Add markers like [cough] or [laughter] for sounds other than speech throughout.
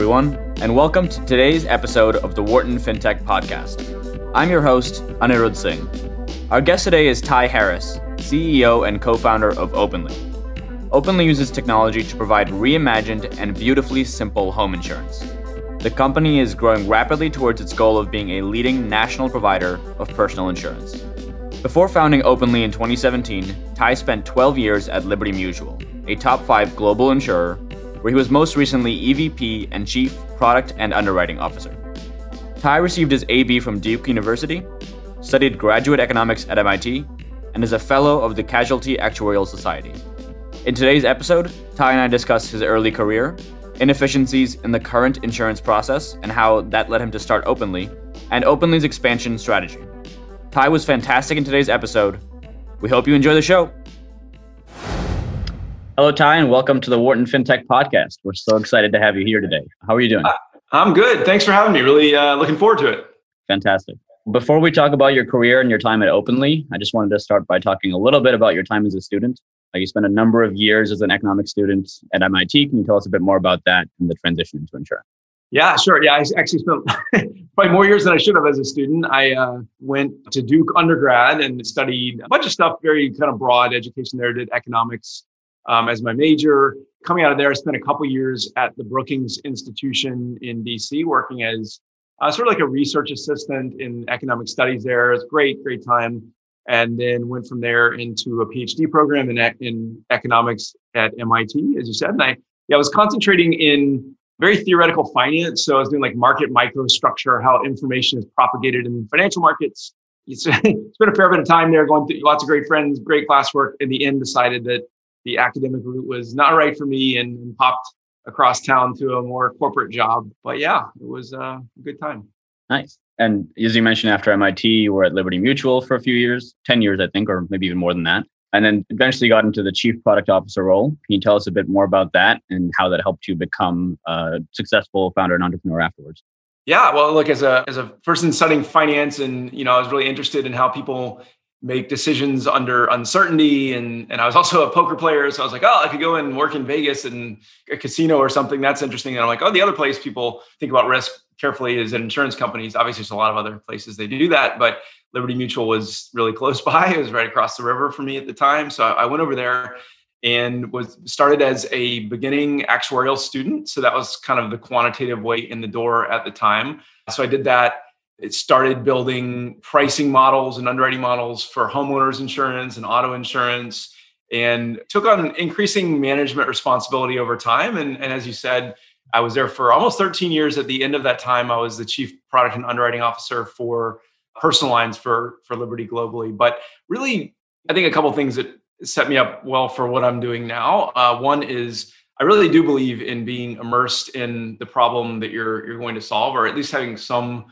everyone, and welcome to today's episode of the Wharton FinTech Podcast. I'm your host, Anirudh Singh. Our guest today is Ty Harris, CEO and co founder of Openly. Openly uses technology to provide reimagined and beautifully simple home insurance. The company is growing rapidly towards its goal of being a leading national provider of personal insurance. Before founding Openly in 2017, Ty spent 12 years at Liberty Mutual, a top five global insurer where he was most recently EVP and Chief Product and Underwriting Officer. Ty received his AB from Duke University, studied graduate economics at MIT, and is a fellow of the Casualty Actuarial Society. In today's episode, Ty and I discuss his early career, inefficiencies in the current insurance process and how that led him to start Openly, and Openly's expansion strategy. Ty was fantastic in today's episode. We hope you enjoy the show. Hello, Ty, and welcome to the Wharton FinTech Podcast. We're so excited to have you here today. How are you doing? I'm good. Thanks for having me. Really uh, looking forward to it. Fantastic. Before we talk about your career and your time at Openly, I just wanted to start by talking a little bit about your time as a student. Uh, you spent a number of years as an economics student at MIT. Can you tell us a bit more about that and the transition into insurance? Yeah, sure. Yeah, I actually spent [laughs] probably more years than I should have as a student. I uh, went to Duke undergrad and studied a bunch of stuff, very kind of broad education there. Did economics, um, as my major. Coming out of there, I spent a couple years at the Brookings Institution in DC, working as uh, sort of like a research assistant in economic studies there. It was great, great time. And then went from there into a PhD program in, in economics at MIT, as you said. And I, yeah, I was concentrating in very theoretical finance. So I was doing like market microstructure, how information is propagated in financial markets. It's, [laughs] it's been a fair bit of time there, going through lots of great friends, great classwork. In the end, decided that the academic route was not right for me and, and popped across town to a more corporate job. But yeah, it was uh, a good time. Nice. And as you mentioned, after MIT, you were at Liberty Mutual for a few years, 10 years, I think, or maybe even more than that. And then eventually got into the chief product officer role. Can you tell us a bit more about that and how that helped you become a successful founder and entrepreneur afterwards? Yeah, well, look, as a as a person studying finance, and you know, I was really interested in how people make decisions under uncertainty and and I was also a poker player so I was like oh I could go and work in Vegas and a casino or something that's interesting. And I'm like oh the other place people think about risk carefully is in insurance companies. Obviously there's a lot of other places they do that but Liberty Mutual was really close [laughs] by it was right across the river for me at the time so I went over there and was started as a beginning actuarial student so that was kind of the quantitative way in the door at the time. So I did that it started building pricing models and underwriting models for homeowners insurance and auto insurance and took on increasing management responsibility over time. And, and as you said, I was there for almost 13 years. At the end of that time, I was the chief product and underwriting officer for personal lines for, for Liberty globally. But really, I think a couple things that set me up well for what I'm doing now. Uh, one is I really do believe in being immersed in the problem that you're you're going to solve, or at least having some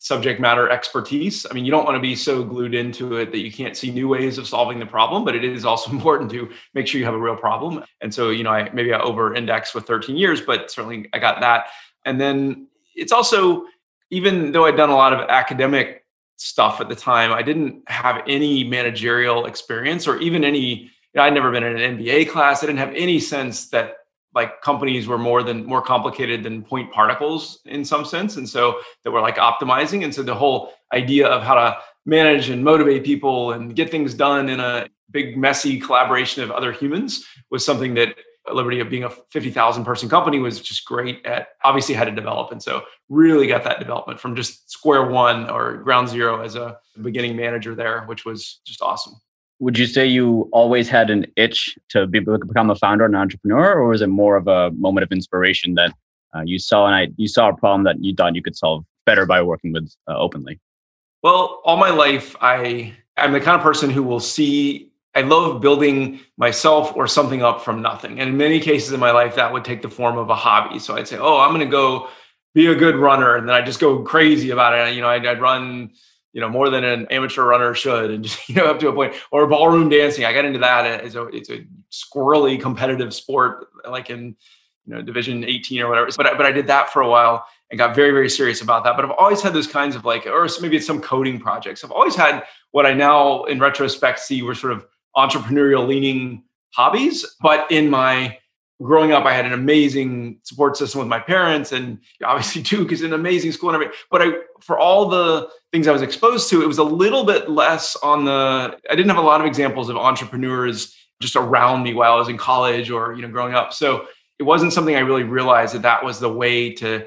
subject matter expertise. I mean, you don't want to be so glued into it that you can't see new ways of solving the problem, but it is also [laughs] important to make sure you have a real problem. And so, you know, I maybe I over index with 13 years, but certainly I got that. And then it's also, even though I'd done a lot of academic stuff at the time, I didn't have any managerial experience or even any, you know, I'd never been in an MBA class. I didn't have any sense that like companies were more than more complicated than point particles in some sense and so that were like optimizing and so the whole idea of how to manage and motivate people and get things done in a big messy collaboration of other humans was something that liberty of being a 50000 person company was just great at obviously had to develop and so really got that development from just square one or ground zero as a beginning manager there which was just awesome would you say you always had an itch to be, become a founder and entrepreneur, or was it more of a moment of inspiration that uh, you saw and I, you saw a problem that you thought you could solve better by working with uh, openly? Well, all my life, I I'm the kind of person who will see. I love building myself or something up from nothing, and in many cases in my life, that would take the form of a hobby. So I'd say, "Oh, I'm going to go be a good runner," and then I just go crazy about it. You know, I'd, I'd run you know more than an amateur runner should and just [laughs] you know up to a point or ballroom dancing. I got into that it's a, it's a squirrely competitive sport like in you know division 18 or whatever. But I, but I did that for a while and got very very serious about that. But i've always had those kinds of like or maybe it's some coding projects. I've always had what i now in retrospect see were sort of entrepreneurial leaning hobbies. But in my growing up, I had an amazing support system with my parents, and [laughs] obviously Duke is an amazing school and everything. But I, for all the things I was exposed to, it was a little bit less on the. I didn't have a lot of examples of entrepreneurs just around me while I was in college or you know growing up. So it wasn't something I really realized that that was the way to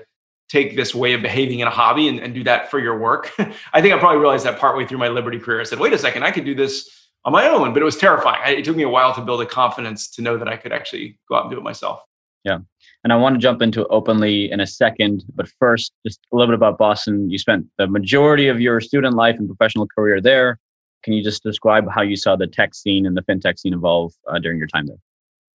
take this way of behaving in a hobby and, and do that for your work. [laughs] I think I probably realized that partway through my Liberty career. I said, wait a second, I could do this on my own, but it was terrifying. I, it took me a while to build a confidence to know that I could actually go out and do it myself. Yeah. And I want to jump into openly in a second, but first, just a little bit about Boston. You spent the majority of your student life and professional career there. Can you just describe how you saw the tech scene and the fintech scene evolve uh, during your time there?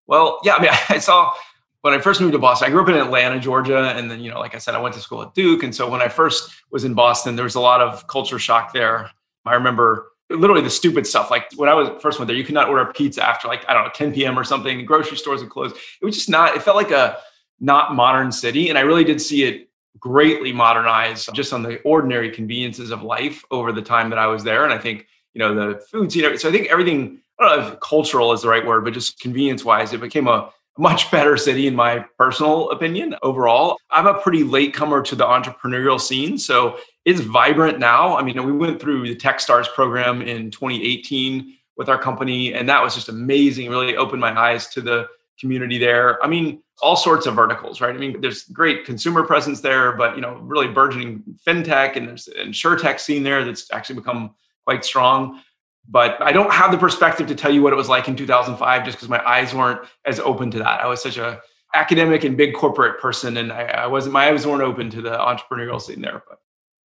Well, yeah, I mean, [laughs] I saw when I first moved to Boston, I grew up in Atlanta, Georgia. And then, you know, like I said, I went to school at Duke. And so when I first was in Boston, there was a lot of culture shock there. I remember literally the stupid stuff. Like when I was first went there, you could not order pizza after like, I don't know, 10 p.m. or something. Grocery stores would close. It was just not, it felt like a not modern city. And I really did see it greatly modernized just on the ordinary conveniences of life over the time that I was there. And I think, you know, the foods, you know, so I think everything, I don't know if cultural is the right word, but just convenience wise, it became a much [laughs] better city in my personal opinion overall. I'm a pretty late comer to the entrepreneurial scene, so it's vibrant now. I mean, we went through the TechStars program in 2018 with our company, and that was just amazing. Really opened my eyes to the community there. I mean, all sorts of verticals, right? I mean, there's great consumer presence there, but you know, really burgeoning fintech and there's an insurtech scene there that's actually become quite strong but I don't have the perspective to tell you what it was like in 2005 just because my eyes weren't as open to that. I was such a academic and big corporate person and I, I wasn't my eyes weren't open to the entrepreneurial scene there. But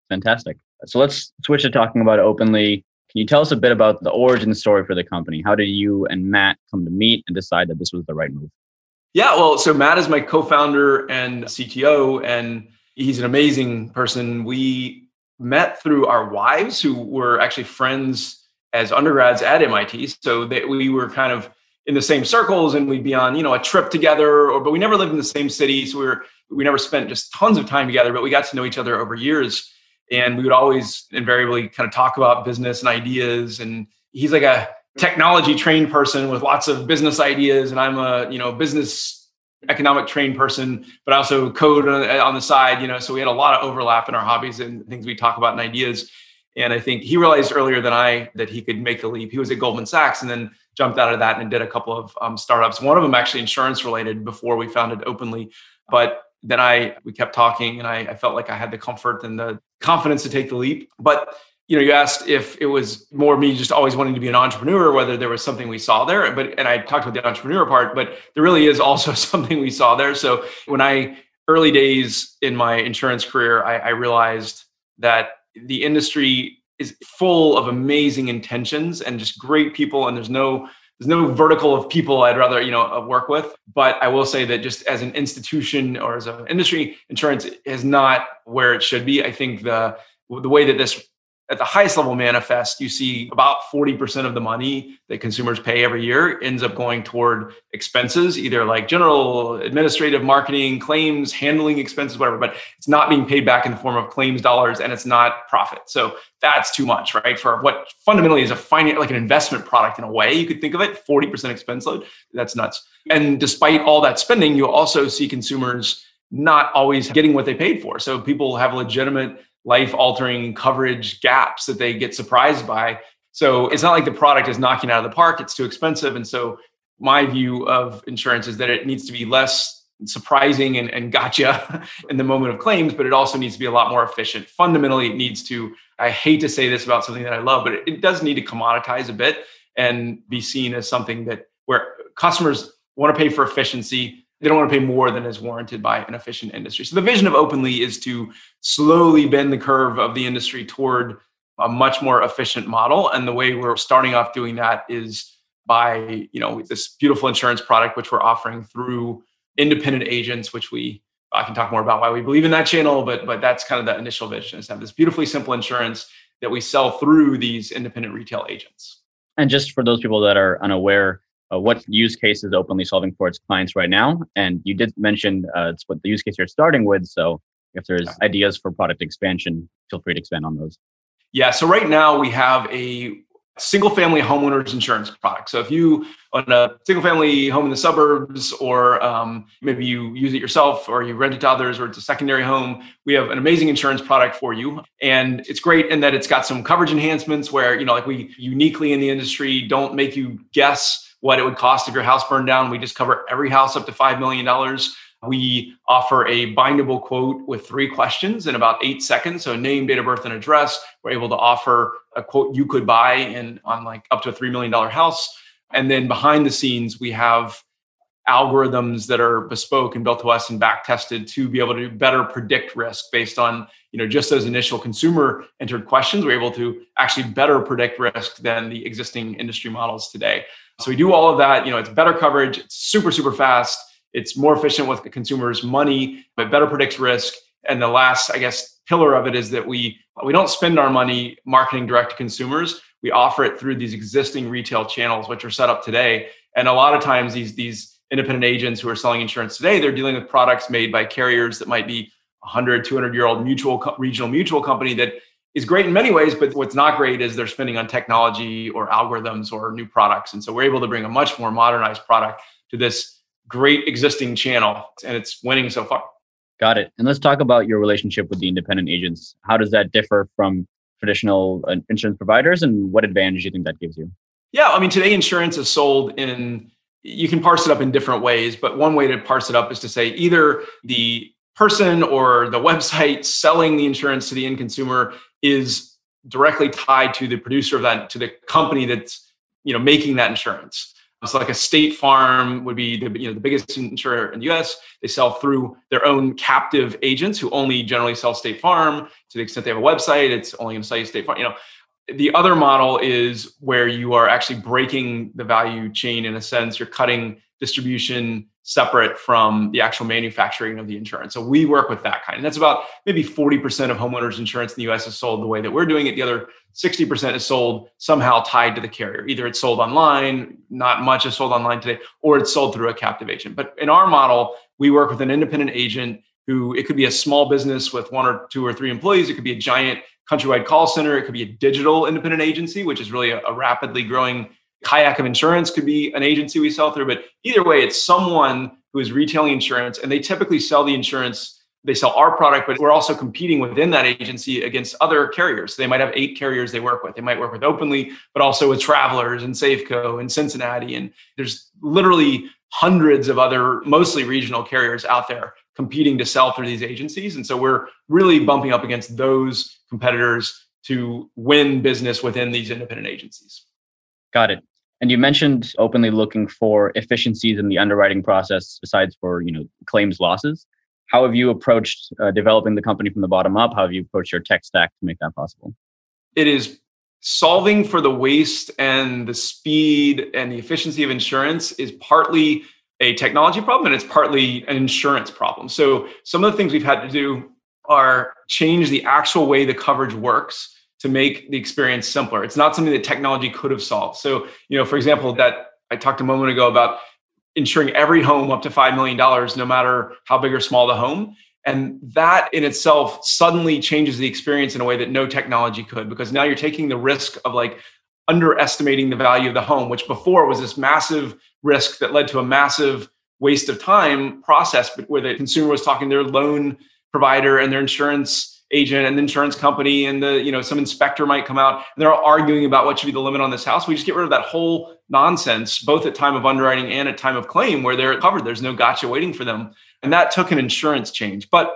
fantastic. So let's switch to talking about openly. Can you tell us a bit about the origin story for the company? How did you and Matt come to meet and decide that this was the right move? Yeah, well, so Matt is my co-founder and CTO, and he's an amazing person. We met through our wives, who were actually friends as undergrads at MIT. So that we were kind of in the same circles and we'd be on, you know, a trip together, or but we never lived in the same city. So we were we never spent just tons of time together, but we got to know each other over years. And we would always invariably kind of talk about business and ideas. And he's like a technology trained person with lots of business ideas. And I'm a, you know, business economic trained person, but also code on the side, you know. So we had a lot of overlap in our hobbies and things we talk about and ideas. And I think he realized earlier than I that he could make the leap. He was at Goldman Sachs and then jumped out of that and did a couple of um, startups. One of them actually insurance related before we founded openly. But then I we kept talking and I, I felt like I had the comfort and the confidence to take the leap. But you know, you asked if it was more me just always wanting to be an entrepreneur, whether there was something we saw there. But and I talked about the entrepreneur part, but there really is also [laughs] something we saw there. So when I early days in my insurance career, I, I realized that the industry is full of amazing intentions and just great people and there's no there's no vertical of people I'd rather you know uh, work with. But I will say that just as an institution or as an industry, insurance is not where it should be. I think the the way that this at the highest level manifest, you see about 40% of the money that consumers pay every year ends up going toward expenses, either like general administrative marketing, claims, handling expenses, whatever, but it's not being paid back in the form of claims dollars and it's not profit. So that's too much, right? For what fundamentally is a finance, like an investment product in a way, you could think of it 40% expense load. That's nuts. And despite all that spending, you also see consumers not always getting what they paid for. So people have legitimate life altering coverage gaps that they get surprised by. So it's not like the product is knocking out of the park, it's too expensive. And so my view of insurance is that it needs to be less surprising and, and gotcha [laughs] in the moment of claims, but it also needs to be a lot more efficient. Fundamentally, it needs to, I hate to say this about something that I love, but it, it does need to commoditize a bit and be seen as something that where customers want to pay for efficiency they don't want to pay more than is warranted by an efficient industry. So the vision of Openly is to slowly bend the curve of the industry toward a much more efficient model. And the way we're starting off doing that is by, you know, this beautiful insurance product which we're offering through independent agents, which we I can talk more about why we believe in that channel, but but that's kind of the initial vision is have this beautifully simple insurance that we sell through these independent retail agents. And just for those people that are unaware, uh, what use case is openly solving for its clients right now? And you did mention uh, it's what the use case you're starting with. So if there's ideas for product expansion, feel free to expand on those. Yeah. So right now we have a single family homeowners insurance product. So if you own a single family home in the suburbs, or um, maybe you use it yourself, or you rent it to others, or it's a secondary home, we have an amazing insurance product for you. And it's great in that it's got some coverage enhancements where, you know, like we uniquely in the industry don't make you guess what it would cost if your house burned down. We just cover every house up to $5 million. We offer a bindable quote with three questions in about eight seconds. So name, date of birth, and address. We're able to offer a quote you could buy in on like up to a $3 million house. And then behind the scenes, we have algorithms that are bespoke and built to us and back tested to be able to better predict risk based on you know just those initial consumer entered questions we're able to actually better predict risk than the existing industry models today so we do all of that you know it's better coverage it's super super fast it's more efficient with the consumer's money, but better predicts risk. And the last, I guess, pillar of it is that we we don't spend our money marketing direct to consumers. We offer it through these existing retail channels, which are set up today. And a lot of times, these these independent agents who are selling insurance today, they're dealing with products made by carriers that might be 100, 200 year old mutual regional mutual company that is great in many ways, but what's not great is they're spending on technology or algorithms or new products. And so we're able to bring a much more modernized product to this great existing channel and it's winning so far. Got it. And let's talk about your relationship with the independent agents. How does that differ from traditional uh, insurance providers and what advantage do you think that gives you? Yeah, I mean, today insurance is sold in, you can parse it up in different ways, but one way to parse it up is to say either the person or the [laughs] website selling the insurance to the end consumer is directly tied to the producer of that, to the company that's, you know, making that insurance. So like a State Farm would be the, you know the biggest insurer in the U.S. They sell through their own captive agents who only generally sell State Farm. To the extent they have a website, it's only going to sell you State Farm. You know, the other model is where you are actually breaking the value chain in a sense. You're cutting distribution separate from the actual manufacturing of the insurance. So we work with that kind. And that's about maybe 40% of homeowners insurance in the US is sold the way that we're doing it. The other 60% is sold somehow tied to the carrier. Either it's sold online, not much is sold online today, or it's sold through a captive agent. But in our model, we work with an independent agent who it could be a small business with one or two or three employees. It could be a giant countrywide call center. It could be a digital independent agency, which is really a, a rapidly growing Kayak of Insurance could be an agency we sell through, but either way, it's someone who is retailing insurance and they typically sell the insurance. They sell our product, but we're also competing within that agency against other carriers. So they might have eight carriers they work with. They might work with Openly, but also with Travelers and Safeco and Cincinnati. And there's literally hundreds of other, mostly regional carriers out there competing to sell through these agencies. And so we're really bumping up against those competitors to win business within these independent agencies. Got it. And you mentioned openly looking for efficiencies in the underwriting process besides for, you know, claims losses. How have you approached uh, developing the company from the bottom up? How have you approached your tech stack to make that possible? It is solving for the waste and the speed and the efficiency of insurance is partly a technology problem and it's partly an insurance problem. So some of the things we've had to do are change the actual way the coverage works to make the experience simpler. It's not something that technology could have solved. So, you know, for example, that I talked a moment ago about insuring every home up to $5 million, no matter how big or small the home. And that in itself suddenly changes the experience in a way that no technology could, because now you're taking the risk of like underestimating the value of the home, which before was this massive risk that led to a massive waste of time process, where the consumer was talking to their loan provider and their insurance agent and the insurance company and the you know some inspector might come out and they're all arguing about what should be the limit on this house. We just get rid of that whole nonsense both at time of underwriting and at time of claim where they're covered. There's no gotcha waiting for them. And that took an insurance change. But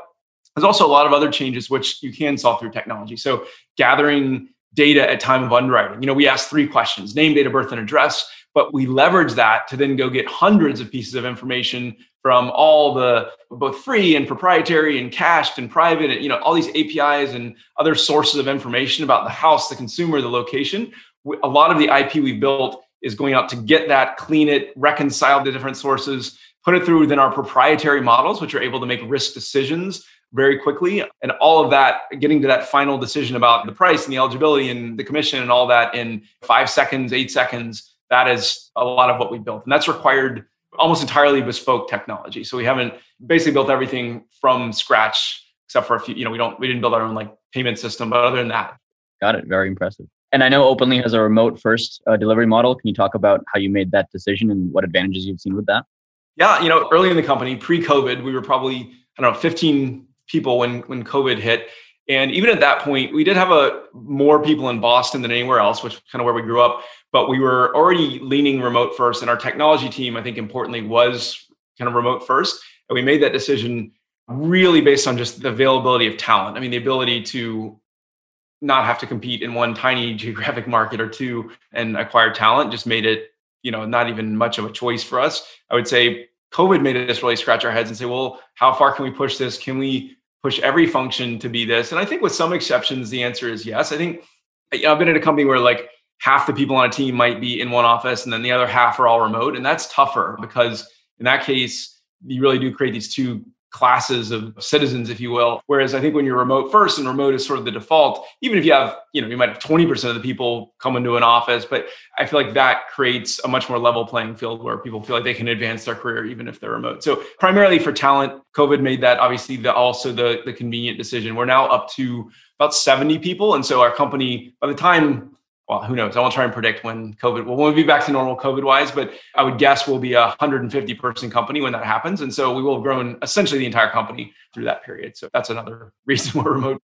there's also a lot of other changes which you can solve through technology. So gathering data at time of underwriting. You know we ask three questions name date of birth and address but we leverage that to then go get hundreds of pieces of information from all the both free and proprietary and cached and private and you know all these apis and other sources of information about the house the consumer the location. A lot of the ip we built is going out to get that clean it reconcile the different sources put it through within our proprietary models which are able to make risk decisions very quickly. And all of that getting to that final decision about the price and the eligibility and the commission and all that in five seconds eight seconds that is a lot of what we built and that's required almost entirely bespoke technology. So we haven't basically built everything from scratch, except for a few. You know, we don't we didn't build our own like payment system, but other than that, got it. Very impressive. And I know Openly has a remote first uh, delivery model. Can you talk about how you made that decision and what advantages you've seen with that? Yeah, you know, early in the company, pre-COVID, we were probably I don't know 15 people when when COVID hit, and even at that point, we did have a more people in Boston than anywhere else, which kind of where we grew up. But we were already leaning remote first, and our technology team, I think, importantly, was kind of remote first. And we made that decision really based on just the availability of talent. I mean, the ability to not have to compete in one tiny [laughs] geographic market or two and acquire talent just made it you know not even much of a choice for us i would say covid made us really scratch our heads and say well how far can we push this can we push every function to be this and i think with some exceptions the answer is yes i think you know, i've been at a company where like half the people on a team might be in one office and then the other half are all remote and that's tougher because in that case you really do create these two classes of citizens, if you will. Whereas I think when you're remote first and remote is sort of the default, even if you have, you know, you might have 20% of the people come into an office, but I feel like that creates a much more level playing field where people feel like they can advance their career even if they're remote. So primarily for talent, COVID made that obviously the also the the convenient decision. We're now up to about 70 people. And so our company, by the time well, who knows? I won't try and predict when COVID will we'll be back to normal COVID wise, but I would guess we'll be a 150 person company when that happens. And so we will have grown essentially the entire company through that period. So that's another [laughs] reason we're remote.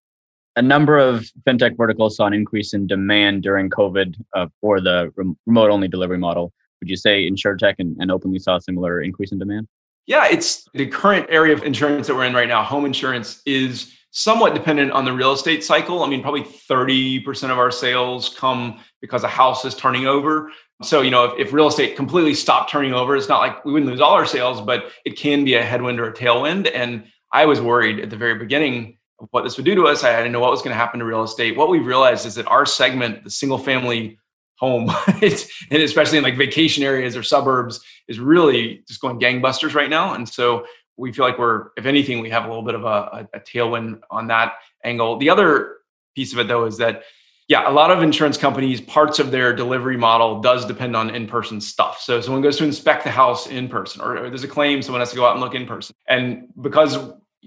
A number of fintech verticals saw an increase in demand during COVID uh, for the remote only delivery model. Would you say InsurTech and, and Openly saw a similar increase in demand? Yeah, it's the current area of insurance that we're in right now. Home insurance is somewhat dependent on the real estate cycle. I mean, probably 30% of our sales come because a house is turning over. So, you know, if, if, real estate completely stopped turning over, it's not like we wouldn't lose all our sales, but it can be a headwind or a tailwind. And I was worried at the very beginning of what this would do to us. I didn't know what was going to happen to real estate. What we realized is that our segment, the single family home, [laughs] it's, and especially in like vacation areas or suburbs, is really just going gangbusters right now. And so we feel like we're, if anything, we have a little bit of a, a, tailwind on that angle. The other piece of it, though, is that yeah, a lot of insurance companies, parts of their delivery model does depend on in-person stuff. So someone goes to inspect the house in person, or, or, there's a claim, someone has to go out and look in person. And because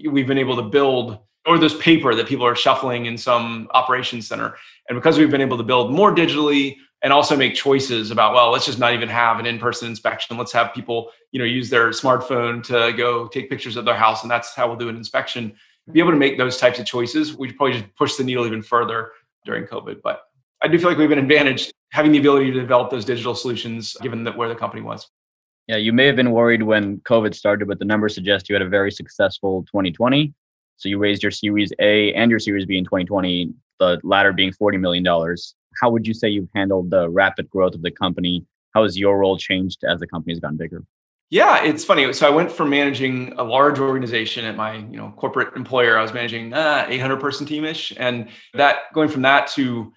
we've been able to build, or there's paper that people are shuffling in some operations center, and because we've been able to build more digitally, and also make choices about well let's just not even have an in-person inspection. Let's have people you know use their smartphone to go take pictures of their house and that's how we'll do an inspection. Be able to make those types of choices we probably just push the needle even further during covid. But i do feel like we have an advantage having the ability to develop those digital solutions given that where the company was. Yeah you may have been worried when covid started but the numbers suggest you had a very successful 2020 so you raised your series a and your series b in 2020 the latter being $40 million how would you say you've handled the rapid growth of the company? How has your role changed as the company has gotten bigger? Yeah, it's funny. So I went from managing a large organization at my, you know, corporate employer. I was managing uh, 800 person teamish, and that going from that to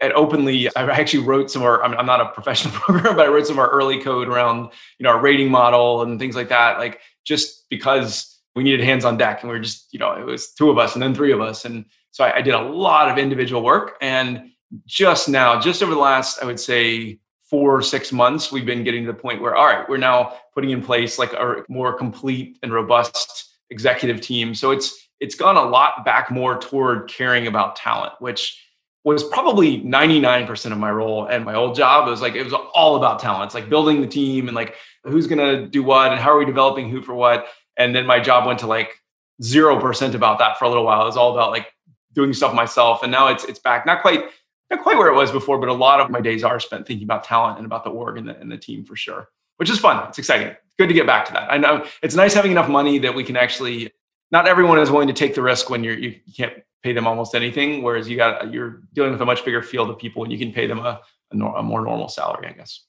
at Openly, I actually wrote some of our. I'm not a professional [laughs] programmer, but I wrote some of our early code around, you know, our rating model and things like that. Like just because we needed hands on deck, and we were just, you know, it was two of us and then three of us, and so I, I did a lot of individual work and just now, just over the last, I would say, four or six months, we've been getting to the point where, all right, we're now putting in place like a more complete and robust executive team. So it's it's gone a lot back more toward caring about talent, which was probably 99% of my role and my old job. It was like it was all about talent. It's like building the team and like who's gonna do what and how are we developing who for what. And then my job went to like zero percent about that for a little while. It was all about like doing stuff myself. And now it's it's back. Not quite not quite where it was before, but a lot of my days are spent thinking about talent and about the org and the, and the team for sure, which is fun. It's exciting. Good to get back to that. I know it's nice having enough money that we can actually. Not everyone is willing to take the risk when you're you can't pay them almost anything, whereas you got you're dealing with a much bigger field of people and you can pay them a, a, a more normal salary, I guess.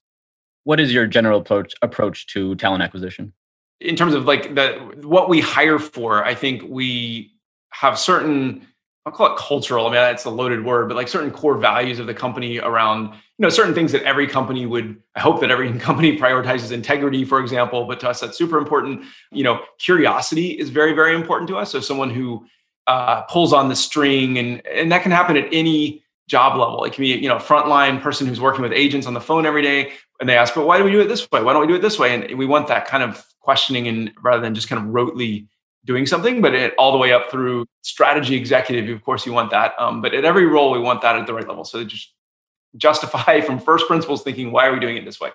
What is your general approach approach to talent acquisition? In terms of like the what we hire for, I think we have certain I'll call it cultural. I mean, it's a loaded word, but like certain core values of the company around, you know, certain things that every company would, I hope that every [laughs] company prioritizes integrity, for example, but to us, that's super important. You know, curiosity is very, very important to us. So someone who uh, pulls on the string and, and that can happen at any job level. It can be, you know, frontline person who's working with agents on the phone every day and they ask, but why do we do it this way? Why don't we do it this way? And we want that kind of questioning and rather than just kind of rotely doing something, but it all the way up through strategy executive. Of course, you want that. Um, but at every role, we want that at the right level. So just [laughs] justify [laughs] from first principles thinking, why are we doing it this way?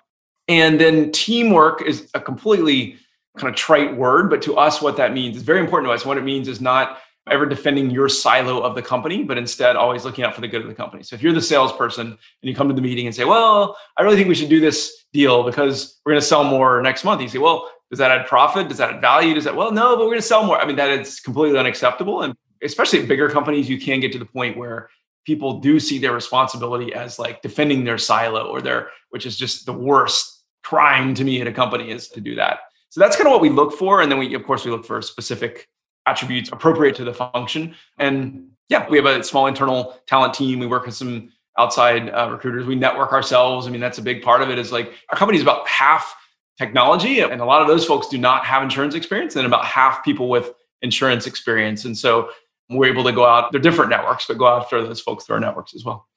And then teamwork is a completely kind of trite word, but to us, what that means is very important to us. What it means is not ever defending your silo of the company, but instead always looking out for the good of the company. So if you're the salesperson and you come to the meeting and say, Well, I really think we should do this deal because we're going to sell more next month, you say, Well, does that add profit? Does that add value? Does that, well, no, but we're going to sell more. I mean, that is completely unacceptable. And especially at bigger companies, you can get to the point where people do see their responsibility as like defending their silo or their, which is just the worst crime to me at a company is to do that. So that's kind of what we look for. And then we, of course, we look for specific attributes appropriate to the function. And yeah, we have a small internal talent team. We work with some outside uh, recruiters. We network ourselves. I mean, that's a big part of it is like our company is about half technology. And a lot of those folks do not have insurance experience and about half people with insurance experience. And so we're able to go out, they're different networks, but go after those folks through our networks as well.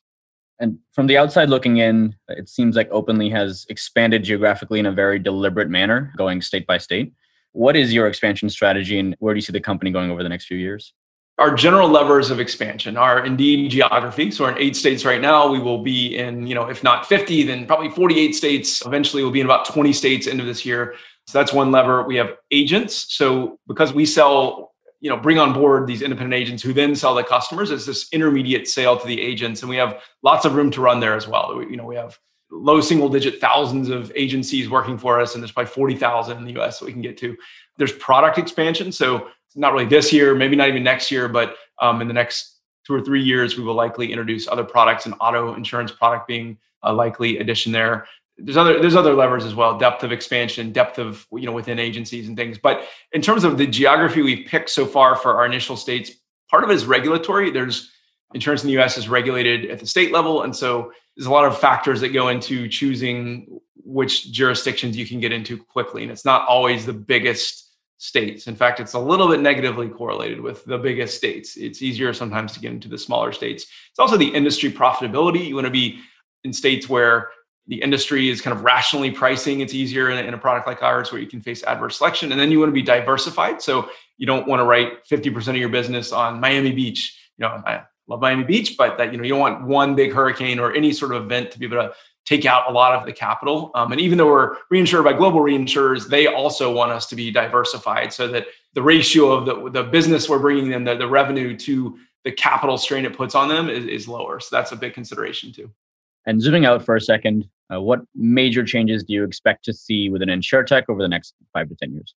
And from the outside looking in, it seems like Openly has expanded geographically in a very deliberate manner, going state by state. What is your expansion strategy and where do you see the company going over the next few years? Our general levers of expansion are indeed geography. So we're in eight states right now. We will be in, you know, if not 50, then probably 48 states. Eventually we'll be in about 20 states into this year. So that's one lever. We have agents. So because we sell you know bring on board these independent agents who then sell to customers as this intermediate sale to the agents and we have lots of room to run there as well we, you know we have low single digit thousands of agencies working for us and there's probably 40,000 in the US that we can get to there's product expansion so not really this year maybe not even next year but um, in the next two or three years we will likely introduce other products and auto insurance product being a likely addition there. There's other there's other levers as well depth of expansion depth of you know within agencies and things. But in terms of the geography we've picked so far for our initial states part of it is regulatory. There's insurance in the us is regulated at the state level and so there's a lot of factors that go into choosing which jurisdictions you can get into quickly. And it's not always the biggest states in fact it's a little bit negatively correlated with the biggest states it's easier sometimes to get into the smaller states it's also the industry profitability you want to be in states where the industry is kind of rationally pricing. It's easier in, a product like ours where you can face adverse selection. And then you want to be diversified. So you don't want to write 50% of your business on Miami Beach. You know, I love Miami Beach, but that, you know, you don't want one big hurricane or any sort of event to be able to take out a lot of the capital. Um, and even though we're reinsured by global reinsurers, they also want us to be diversified so that the ratio of the, the business we're bringing them, the, the revenue to the capital strain it puts on them is, is lower. So that's a big consideration too. And zooming out for a second, uh, what major changes do you expect to see within InsurTech over the next five to 10 years?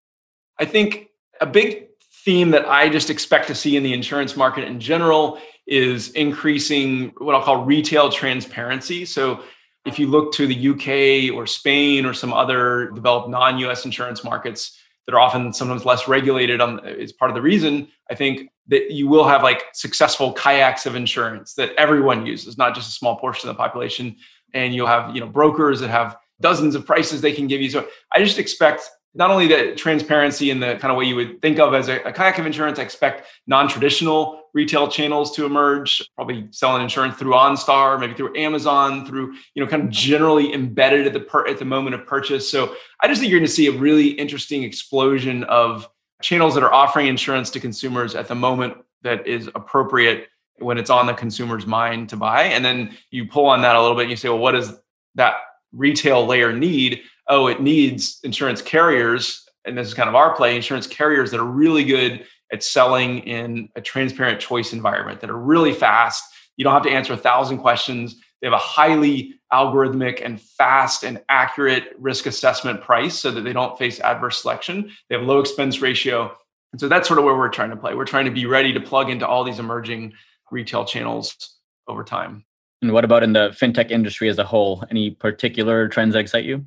I think a big theme that I just expect to see in the insurance market in general is increasing what I'll call retail transparency. So if you look to the UK or Spain or some other developed non-US insurance markets that are often sometimes less regulated on is part of the reason I think that you will have like successful kayaks of insurance that everyone uses, not just a small portion of the population and you'll have you know brokers that have dozens of prices they can give you. So I just expect not only the transparency in the kind of way you would think of as a, a kayak of insurance, I expect non-traditional retail channels to emerge, probably selling insurance through OnStar, maybe through Amazon, through, you know, kind of generally embedded at the per, at the moment of purchase. So I just think you're going to see a really interesting explosion of channels that are offering insurance to consumers at the moment that is appropriate when it's on the consumer's mind to buy. And then you pull on that a little bit and you say, well, what does that retail layer need? Oh, it needs insurance carriers. And this is kind of our play insurance carriers that are really good at selling in a transparent choice environment, that are really fast. You don't have to answer a thousand questions. They have a highly algorithmic and fast and accurate risk assessment price so that they don't face adverse selection. They have low expense ratio. And so that's sort of where we're trying to play. We're trying to be ready to plug into all these emerging retail channels over time. And what about in the fintech industry as a whole? Any particular trends that excite you?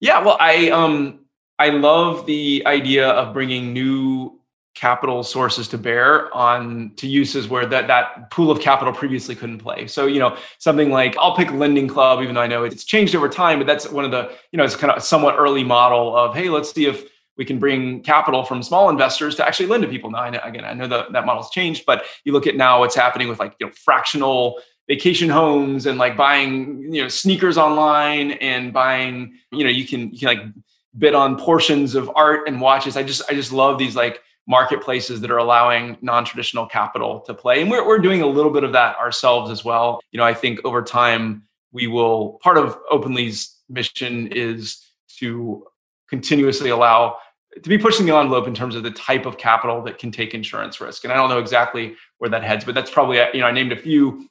Yeah, well, I um I love the idea of bringing new capital sources to bear on to uses where that that pool of capital previously couldn't play. So, you know, something like I'll pick Lending Club, even though I know it's changed over time, but that's one of the, you know, it's kind of somewhat early model of, hey, let's see if we can bring capital from small investors to actually lend to people. Now, I know, again, I know that that model's changed, but you look at now what's happening with like you know fractional vacation homes and like buying you know sneakers online and buying you know you can you can like bid on portions of art and watches. I just I just love these like marketplaces that are allowing non-traditional capital to play. And we're, we're doing a little bit of that ourselves as well. You know i think over time we will part of openly's mission is to continuously allow to be pushing the envelope in terms of the type of capital that can take insurance risk. And i don't know exactly where that heads but that's probably you know i named a few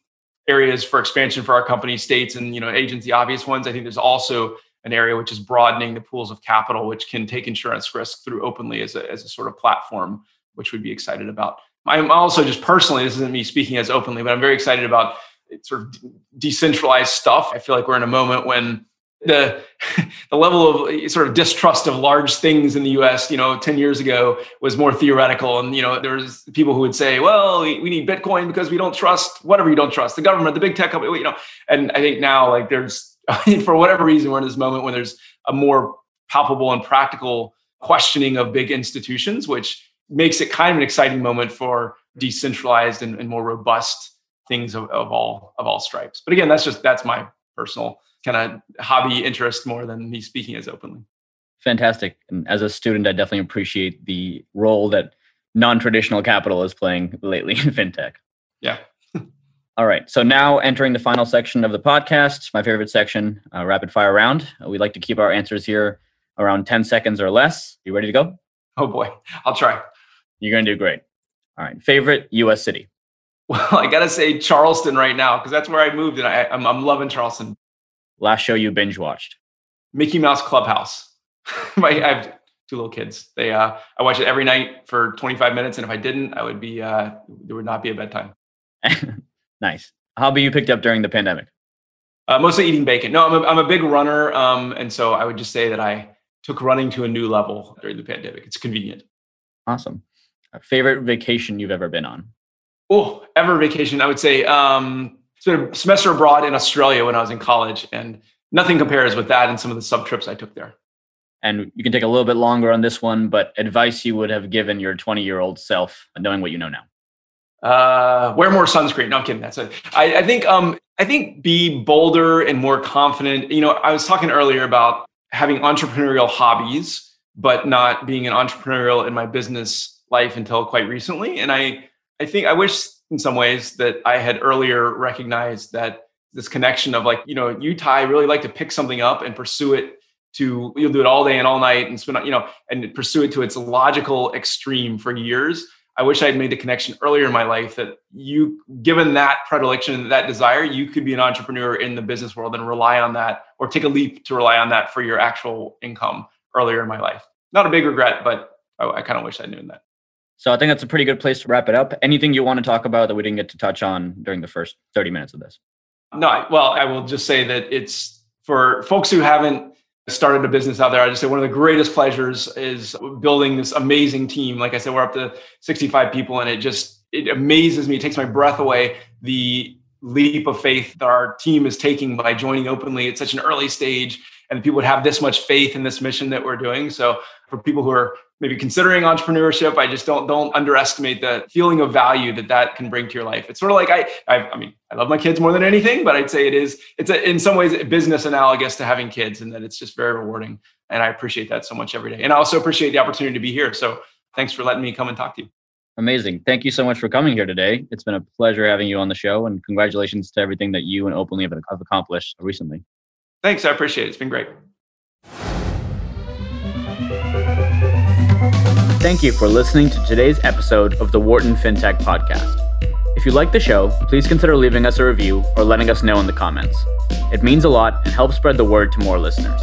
areas for expansion for our company states and you know agents the obvious ones i think there's also an area which is broadening the pools of capital, which can take insurance risk through openly as a, as a sort of platform, which we'd be excited about. I'm also just personally, this isn't me speaking as openly, but I'm very excited about sort of decentralized stuff. I feel like we're in a moment when the [laughs] the level of eh, sort of distrust of large things in the US, you know, 10 years ago was more theoretical. And, you know, there was people who would say, well, we need Bitcoin because we don't trust whatever you don't trust, the government, the big tech company, you know. And I think now like there's [laughs] for whatever reason, we're in this moment when there's a more palpable and practical questioning of big institutions, which makes it kind of an exciting moment for decentralized and, and more robust things of, of all of all stripes. But again, that's just that's my personal kind of hobby interest more than me speaking as openly. Fantastic. And as a student, I definitely appreciate the role that non-traditional capital is playing lately in fintech. Yeah. [laughs] All right. So now entering the final section of the podcast, my favorite section, uh, rapid fire round. Uh, we like to keep our answers here around 10 seconds or less. You ready to go? Oh boy, I'll try. You're going to do great. All right. Favorite US city? [laughs] Well, I got to say Charleston right now because that's where I moved and I, I'm, I'm loving Charleston. Last show you binge watched? Mickey Mouse Clubhouse. [laughs] I have two little kids. They, uh, I watch it every night for 25 minutes. And if I didn't, I would be, uh, there would not be a bedtime. [laughs] Nice. Hobby you picked up during the pandemic? Uh, mostly eating bacon. No, I'm a, I'm a big runner. Um, and so I would just say that I took running to a new level during the pandemic. It's convenient. Awesome. Favorite vacation you've ever been on? Oh, ever vacation. I would say um, a semester abroad in Australia when I was in college, and nothing compares with that and some of the sub trips I took there. And you can take a little bit longer on this one, but advice you would have given your 20 year old self, knowing what you know now uh, wear more sunscreen. No, I'm kidding. That's it. I, I think um, I think be bolder and more confident. You know, I was talking earlier about having entrepreneurial hobbies, but not being an entrepreneurial in my business life until quite recently. And I I think I wish in some ways that I had earlier recognized that this connection of like, you know, you Ty really like to pick something up and pursue it to you'll do it all day and all night and spend you know and pursue it to its logical extreme for years I wish I had made the connection earlier in my life that you, given that predilection, that desire, you could be an entrepreneur in the business world and rely on that or take a leap to rely on that for your actual income earlier in my life. Not a big regret, but I, I kind of wish I'd known that. So I think that's a pretty good place to wrap it up. Anything you want to talk about that we didn't get to touch on during the first 30 minutes of this? No, well, I will just say that it's for folks who haven't started a business out there. I just say one of the greatest pleasures is building this amazing team. Like I said, we're up to 65 people and it just, it amazes me. It takes my breath away. The leap of faith that our team is taking by joining openly at such an early stage and people would have this much faith in this mission that we're doing. So for people who are maybe considering entrepreneurship, I just don't don't underestimate the feeling of value that that can bring to your life. It's sort of like I I, I mean I love my kids more than anything, but I'd say it is it's a, in some ways business analogous to having kids, and that it's just very rewarding. And I appreciate that so much every day. And I also appreciate the opportunity to be here. So thanks for letting me come and talk to you. Amazing. Thank you so much for coming here today. It's been a pleasure having you on the show, and congratulations to everything that you and Openly have accomplished recently. Thanks. I appreciate it. It's been great. Thank you for listening to today's episode of the Wharton FinTech Podcast. If you like the show, please consider leaving us a review or letting us know in the comments. It means a lot and helps spread the word to more listeners.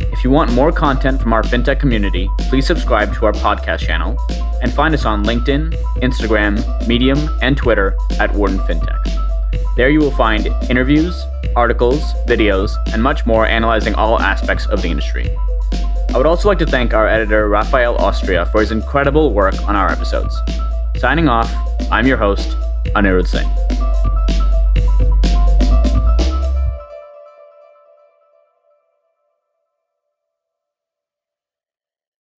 If you want more content from our fintech community, please subscribe to our podcast channel and find us on LinkedIn, Instagram, Medium, and Twitter at Wharton FinTech. There you will find interviews, articles, videos, and much more analyzing all aspects of the industry. I would also like to thank our editor, Raphael Austria, for his incredible work on our episodes. Signing off, I'm your host, Anirudh Singh.